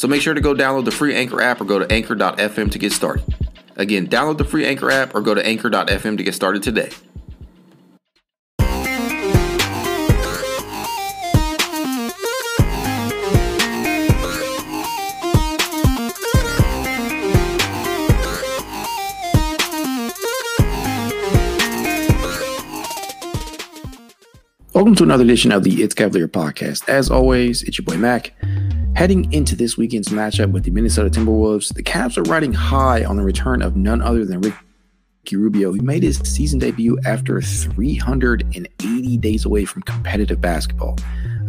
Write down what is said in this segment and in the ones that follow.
So make sure to go download the free Anchor app or go to anchor.fm to get started. Again, download the free Anchor app or go to anchor.fm to get started today. Welcome to another edition of the It's Cavalier podcast. As always, it's your boy Mac. Heading into this weekend's matchup with the Minnesota Timberwolves, the Cavs are riding high on the return of none other than Ricky Rubio, who made his season debut after 380 days away from competitive basketball.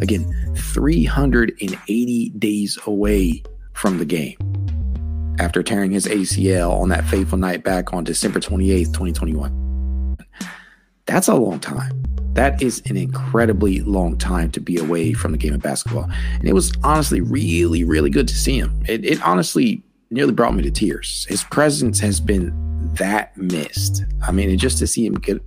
Again, 380 days away from the game after tearing his ACL on that fateful night back on December 28th, 2021. That's a long time. That is an incredibly long time to be away from the game of basketball. And it was honestly really, really good to see him. It, it honestly nearly brought me to tears. His presence has been that missed. I mean, just to see him get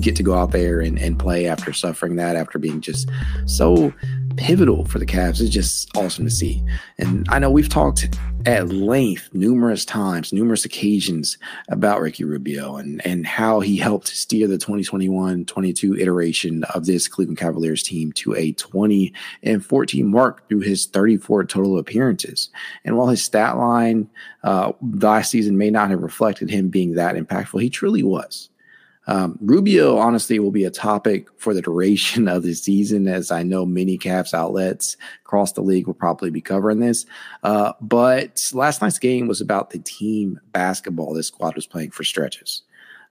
get to go out there and, and play after suffering that, after being just so pivotal for the Cavs. It's just awesome to see. And I know we've talked at length numerous times, numerous occasions about Ricky Rubio and, and how he helped steer the 2021 22 iteration of this Cleveland Cavaliers team to a 20 and 14 mark through his 34 total appearances. And while his stat line uh, last season may not have reflected him being that impactful, he truly was. Um, Rubio, honestly, will be a topic for the duration of the season, as I know many Cavs outlets across the league will probably be covering this. Uh, but last night's game was about the team basketball this squad was playing for stretches.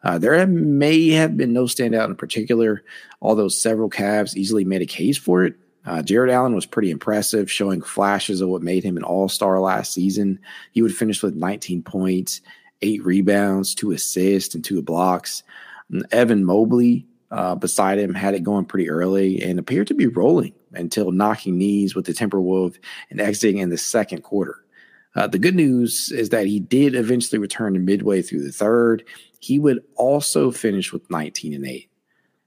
Uh, there may have been no standout in particular, although several Cavs easily made a case for it. Uh, Jarrett Allen was pretty impressive, showing flashes of what made him an all star last season. He would finish with 19 points, eight rebounds, two assists, and two blocks. Evan Mobley uh, beside him had it going pretty early and appeared to be rolling until knocking knees with the Timberwolf and exiting in the second quarter. Uh, the good news is that he did eventually return to midway through the third. He would also finish with 19 and 8.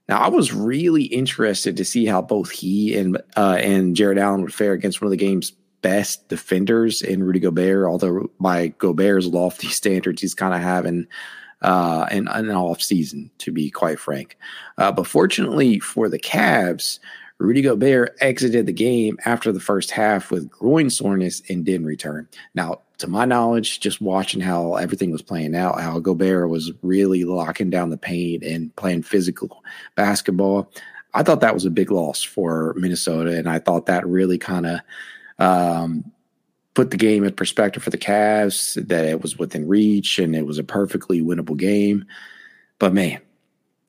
Now, I was really interested to see how both he and uh, and Jarrett Allen would fare against one of the game's best defenders in Rudy Gobert. Although by Gobert's lofty standards, he's kind of having uh, and an off season, to be quite frank. Uh, but fortunately for the Cavs, Rudy Gobert exited the game after the first half with groin soreness and didn't return. Now, to my knowledge, just watching how everything was playing out, how Gobert was really locking down the paint and playing physical basketball, I thought that was a big loss for Minnesota. And I thought that really kind of um, put the game in perspective for the Cavs, that it was within reach and it was a perfectly winnable game. But man,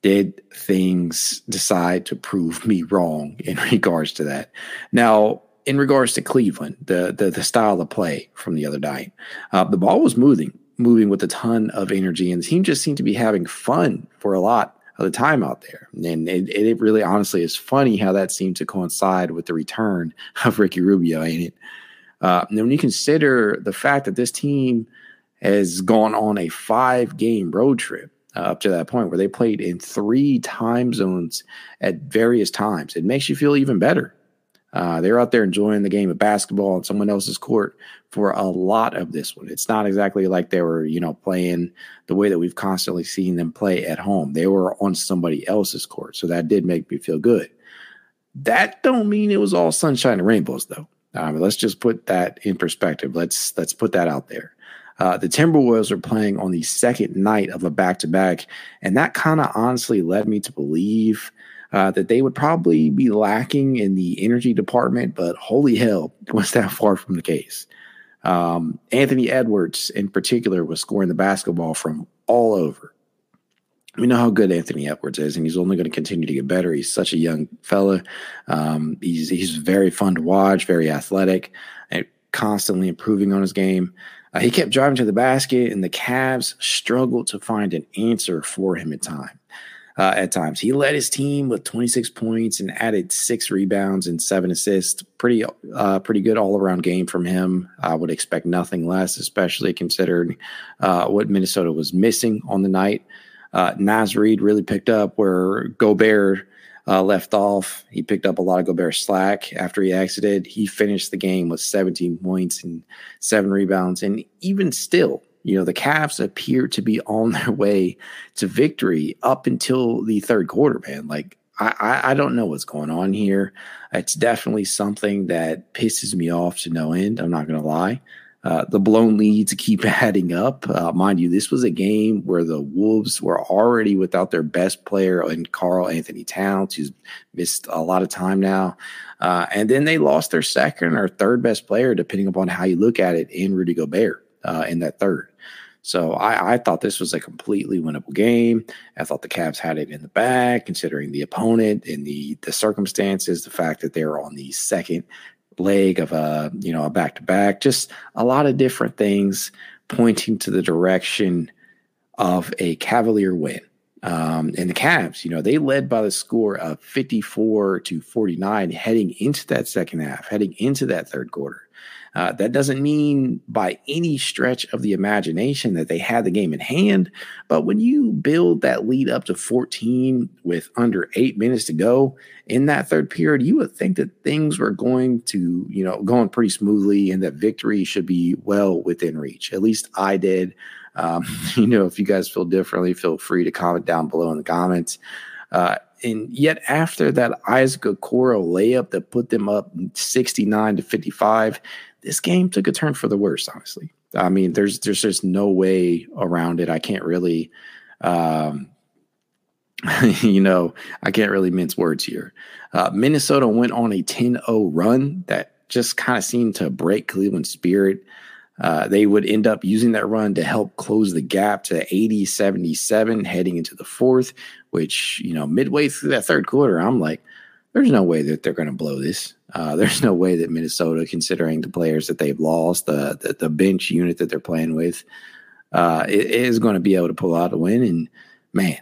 did things decide to prove me wrong in regards to that? Now, in regards to Cleveland, the the, the style of play from the other night, uh, the ball was moving, moving with a ton of energy, and the team just seemed to be having fun for a lot of the time out there. And it, it really, honestly, is funny how that seemed to coincide with the return of Ricky Rubio, ain't it? Uh, and when you consider the fact that this team has gone on a five game road trip uh, up to that point where they played in three time zones at various times, it makes you feel even better. Uh, they're out there enjoying the game of basketball on someone else's court for a lot of this one. It's not exactly like they were, you know, playing the way that we've constantly seen them play at home. They were on somebody else's court, so that did make me feel good. That don't mean it was all sunshine and rainbows, though. Um, let's just put that in perspective. Let's let's put that out there. Uh, the Timberwolves are playing on the second night of a back to back, and that kind of honestly led me to believe uh, that they would probably be lacking in the energy department. But holy hell, was that far from the case? Um, Anthony Edwards, in particular, was scoring the basketball from all over we know how good Anthony Edwards is, and he's only going to continue to get better. He's such a young fella. Um, he's he's very fun to watch, very athletic, and constantly improving on his game. Uh, he kept driving to the basket, and the Cavs struggled to find an answer for him at time. Uh, at times, he led his team with 26 points and added six rebounds and seven assists. Pretty, uh, pretty good all around game from him. I would expect nothing less, especially considering uh, what Minnesota was missing on the night. Uh, Naz Reid really picked up where Gobert uh, left off. He picked up a lot of Gobert slack after he exited. He finished the game with 17 points and seven rebounds. And even still, you know, the Cavs appear to be on their way to victory up until the third quarter, man. Like, I, I don't know what's going on here. It's definitely something that pisses me off to no end. I'm not going to lie. Uh, the blown leads keep adding up. Uh, mind you, this was a game where the Wolves were already without their best player in Karl-Anthony Towns, who's missed a lot of time now. Uh, and then they lost their second or third best player, depending upon how you look at it, in Rudy Gobert uh, in that third. So I, I, thought this was a completely winnable game. I thought the Cavs had it in the bag, considering the opponent and the the circumstances, the fact that they're on the second leg of a you know a back to back, just a lot of different things pointing to the direction of a Cavalier win. Um, and the Cavs, you know, they led by the score of 54 to 49 heading into that second half, heading into that third quarter. Uh, that doesn't mean by any stretch of the imagination that they had the game in hand. But when you build that lead up to 14 with under eight minutes to go in that third period, you would think that things were going to, you know, going pretty smoothly and that victory should be well within reach. At least I did. Um, you know, if you guys feel differently, feel free to comment down below in the comments. Uh, and yet after that Isaac Okoro layup that put them up 69 to 55, this game took a turn for the worse, honestly. I mean, there's there's just no way around it. I can't really um, you know, I can't really mince words here. Uh, Minnesota went on a 10 0 run that just kind of seemed to break Cleveland's spirit. Uh, they would end up using that run to help close the gap to 80 77 heading into the fourth, which, you know, midway through that third quarter, I'm like, there's no way that they're going to blow this. Uh, there's no way that Minnesota, considering the players that they've lost, the the, the bench unit that they're playing with, uh, is going to be able to pull out a win. And man,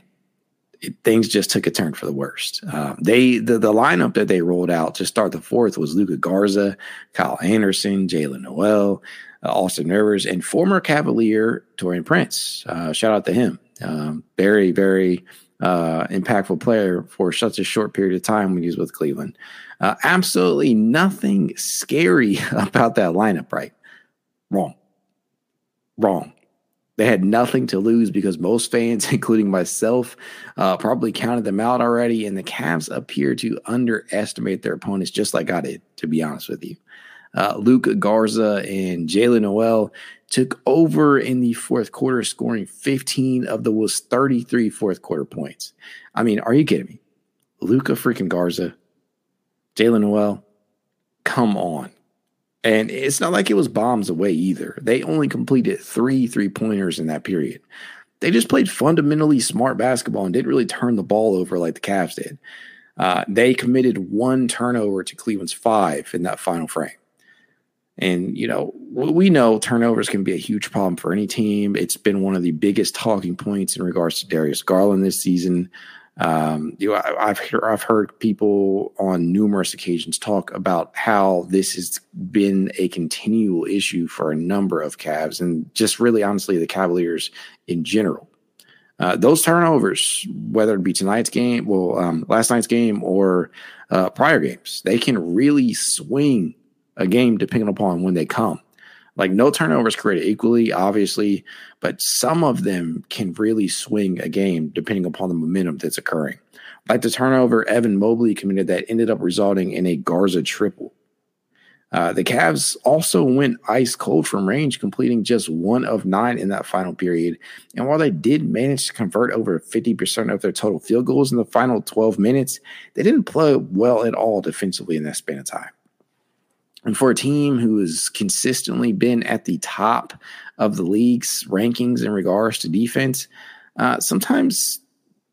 it, things just took a turn for the worst. Uh, they the, the lineup that they rolled out to start the fourth was Luka Garza, Kyle Anderson, Jaylen Nowell, uh, Austin Rivers, and former Cavalier Taurean Prince. Uh, shout out to him. Um, very very uh, impactful player for such a short period of time when he was with Cleveland. Uh, absolutely nothing scary about that lineup, right? Wrong. Wrong. They had nothing to lose because most fans, including myself, uh, probably counted them out already. And the Cavs appear to underestimate their opponents, just like I did, to be honest with you. Uh, Luka Garza and Jaylen Nowell took over in the fourth quarter, scoring 15 of the was 33 fourth quarter points. I mean, are you kidding me? Luka freaking Garza, Jaylen Nowell, come on. And it's not like it was bombs away either. They only completed three three pointers in that period. They just played fundamentally smart basketball and didn't really turn the ball over like the Cavs did. Uh, they committed one turnover to Cleveland's five in that final frame. And, you know, we know turnovers can be a huge problem for any team. It's been one of the biggest talking points in regards to Darius Garland this season. Um, you know, I, have I've heard people on numerous occasions talk about how this has been a continual issue for a number of Cavs and just really honestly the Cavaliers in general. Uh, those turnovers, whether it be tonight's game, well, um, last night's game or uh, prior games, they can really swing a game depending upon when they come. Like no turnovers created equally, obviously, but some of them can really swing a game depending upon the momentum that's occurring. Like the turnover Evan Mobley committed that ended up resulting in a Garza triple. Uh, the Cavs also went ice cold from range, completing just one of nine in that final period. And while they did manage to convert over 50% of their total field goals in the final 12 minutes, they didn't play well at all defensively in that span of time. And for a team who has consistently been at the top of the league's rankings in regards to defense, uh, sometimes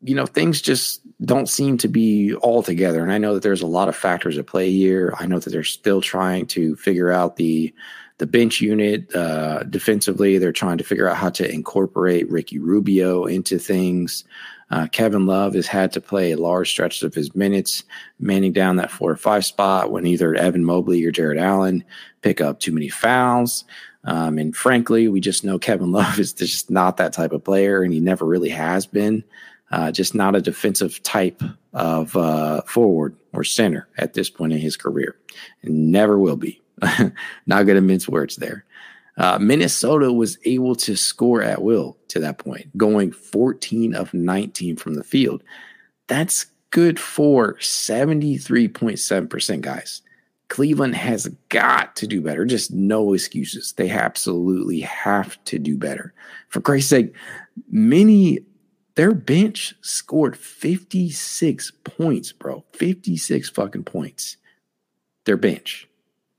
you know things just don't seem to be all together. And i know that there's a lot of factors at play here. I know that they're still trying to figure out the the bench unit uh, defensively. They're trying to figure out how to incorporate ricky rubio into things uh, kevin love has had to play large stretches of his minutes manning down that four or five spot when either evan mobley or Jarrett allen pick up too many fouls um, and frankly we just know kevin love is just not that type of player and he never really has been uh, just not a defensive type of uh, forward or center at this point in his career, and never will be. not going to mince words there. Uh, Minnesota was able to score at will to that point, going 14 of 19 from the field. That's good for 73.7%, guys. Cleveland has got to do better. Just no excuses. They absolutely have to do better. For Christ's sake, many their bench scored 56 points, bro. 56 fucking points. Their bench.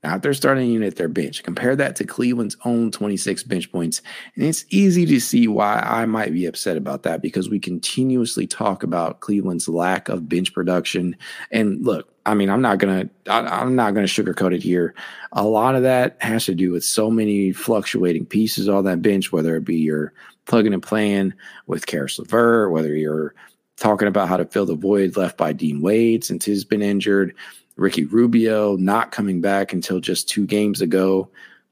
Not their starting unit, their bench. Compare that to Cleveland's own 26 bench points. And it's easy to see why I might be upset about that because we continuously talk about Cleveland's lack of bench production. And look, I mean, I'm not gonna I'm not gonna sugarcoat it here. A lot of that has to do with so many fluctuating pieces on that bench, whether it be your plugging and playing with Caris LeVert, whether you're talking about how to fill the void left by Dean Wade since he's been injured, Ricky Rubio not coming back until just two games ago,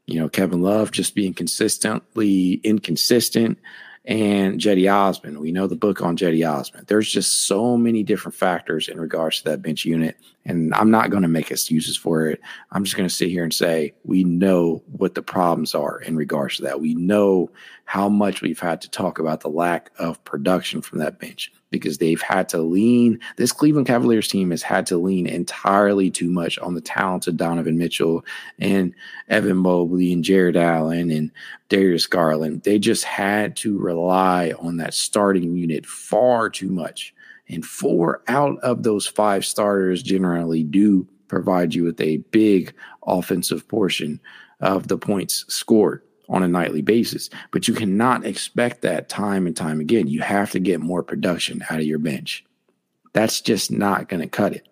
you know, Kevin Love just being consistently inconsistent and Cedi Osman. We know the book on Cedi Osman. There's just so many different factors in regards to that bench unit. And I'm not going to make excuses for it. I'm just going to sit here and say, we know what the problems are in regards to that. We know how much we've had to talk about the lack of production from that bench because they've had to lean. This Cleveland Cavaliers team has had to lean entirely too much on the talents of Donovan Mitchell and Evan Mobley and Jarrett Allen and Darius Garland. They just had to rely on that starting unit far too much. And four out of those five starters generally do provide you with a big offensive portion of the points scored on a nightly basis. But you cannot expect that time and time again. You have to get more production out of your bench. That's just not going to cut it.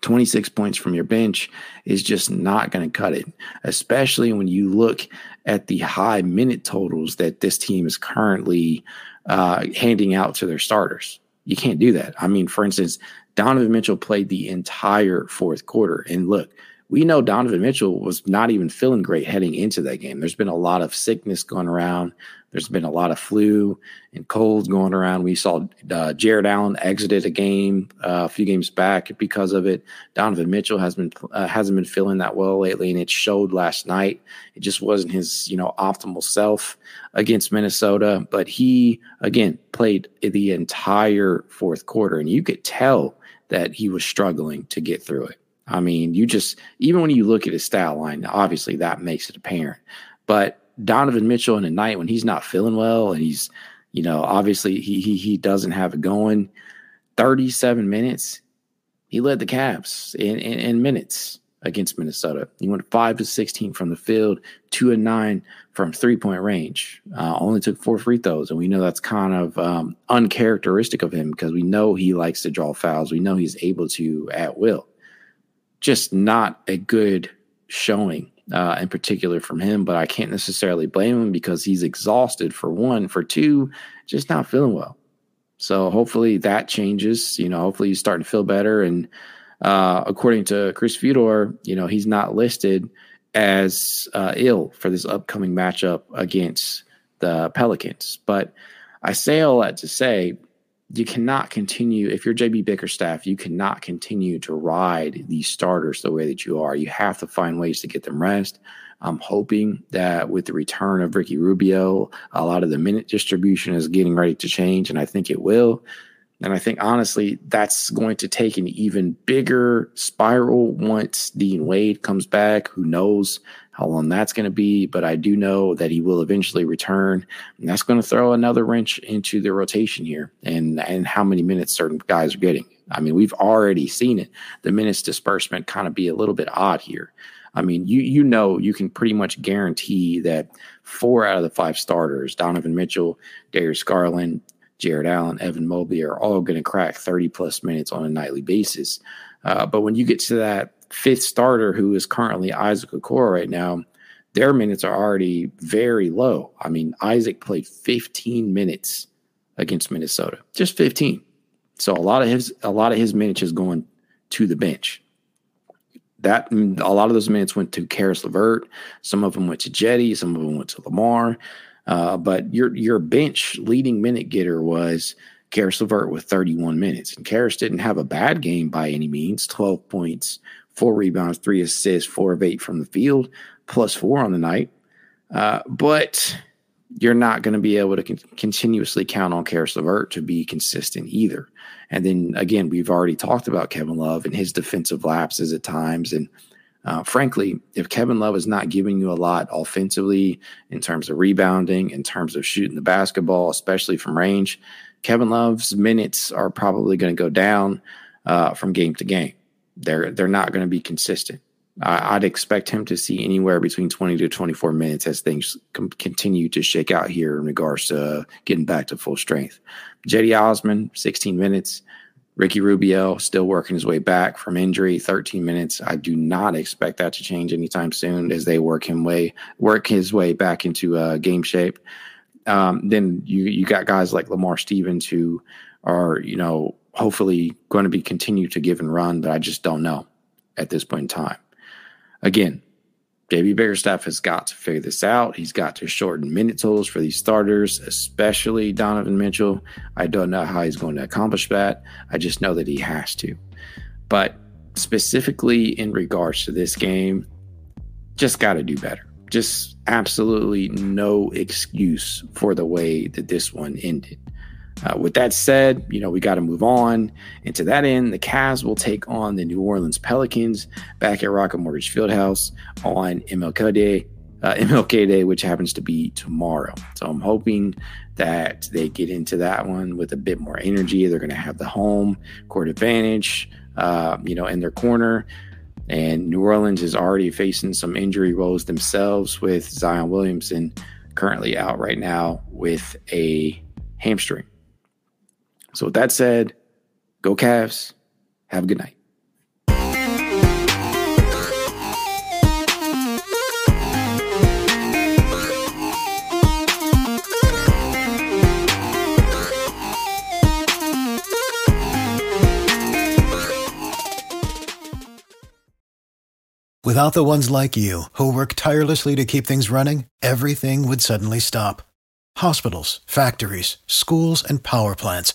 26 points from your bench is just not going to cut it, especially when you look at the high minute totals that this team is currently uh, handing out to their starters. You can't do that. I mean, for instance, Donovan Mitchell played the entire fourth quarter. And look, we know Donovan Mitchell was not even feeling great heading into that game. There's been a lot of sickness going around. There's been a lot of flu and colds going around. We saw uh, Jarrett Allen exited a game uh, a few games back because of it. Donovan Mitchell has been uh, hasn't been feeling that well lately, and it showed last night. It just wasn't his you know optimal self against Minnesota, but he again played the entire fourth quarter, and you could tell that he was struggling to get through it. I mean, you just even when you look at his stat line, obviously that makes it apparent. But Donovan Mitchell in a night when he's not feeling well and he's, you know, obviously he he he doesn't have it going. 37 minutes, he led the Cavs in, in, in minutes against Minnesota. He went five to 16 from the field, two and nine from three point range. Uh, only took four free throws, and we know that's kind of um, uncharacteristic of him because we know he likes to draw fouls. We know he's able to at will just not a good showing uh, in particular from him, but I can't necessarily blame him because he's exhausted for one, for two, just not feeling well. So hopefully that changes. You know, hopefully he's starting to feel better. And uh, according to Chris Fedor, you know, he's not listed as uh, ill for this upcoming matchup against the Pelicans. But I say all that to say you cannot continue if you're JB Bickerstaff, you cannot continue to ride these starters the way that you are. You have to find ways to get them rest. I'm hoping that with the return of Ricky Rubio, a lot of the minute distribution is getting ready to change, and I think it will. And I think honestly, that's going to take an even bigger spiral once Dean Wade comes back. Who knows how long that's going to be? But I do know that he will eventually return. And that's going to throw another wrench into the rotation here and, and how many minutes certain guys are getting. I mean, we've already seen it. The minutes disbursement kind of be a little bit odd here. I mean, you you know you can pretty much guarantee that four out of the five starters, Donovan Mitchell, Darius Garland, Jarrett Allen, Evan Mobley, are all going to crack 30 plus minutes on a nightly basis. Uh, but when you get to that fifth starter, who is currently Isaac Okoro right now, their minutes are already very low. I mean, Isaac played 15 minutes against Minnesota, just 15. So a lot of his a lot of his minutes is going to the bench that a lot of those minutes went to Caris LeVert. Some of them went to Cedi. Some of them went to Lamar. Uh, but your your bench leading minute getter was Caris LeVert with 31 minutes. And Caris didn't have a bad game by any means 12 points, four rebounds, three assists, four of eight from the field, plus four on the night. Uh, but you're not going to be able to con- continuously count on Caris LeVert to be consistent either. And then again, we've already talked about Kevin Love and his defensive lapses at times. And uh, frankly, if Kevin Love is not giving you a lot offensively in terms of rebounding, in terms of shooting the basketball, especially from range, Kevin Love's minutes are probably going to go down uh, from game to game. They're they're not going to be consistent. I'd expect him to see anywhere between 20 to 24 minutes as things com- continue to shake out here in regards to uh, getting back to full strength. Cedi Osman, 16 minutes. Ricky Rubio still working his way back from injury, 13 minutes. I do not expect that to change anytime soon as they work him way work his way back into uh, game shape. Um, then you you got guys like Lamar Stevens who are you know hopefully going to be continue to give and run, but I just don't know at this point in time. Again, JB Bickerstaff has got to figure this out. He's got to shorten minute totals for these starters, especially Donovan Mitchell. I don't know how he's going to accomplish that. I just know that he has to. But specifically in regards to this game, just got to do better. Just absolutely no excuse for the way that this one ended. Uh, with that said, you know, we got to move on. And to that end, the Cavs will take on the New Orleans Pelicans back at Rocket Mortgage Fieldhouse on MLK Day, uh, MLK Day, which happens to be tomorrow. So I'm hoping that they get into that one with a bit more energy. They're going to have the home court advantage, uh, you know, in their corner. And New Orleans is already facing some injury woes themselves with Zion Williamson currently out right now with a hamstring. So, with that said, go Cavs. Have a good night. Without the ones like you, who work tirelessly to keep things running, everything would suddenly stop. Hospitals, factories, schools, and power plants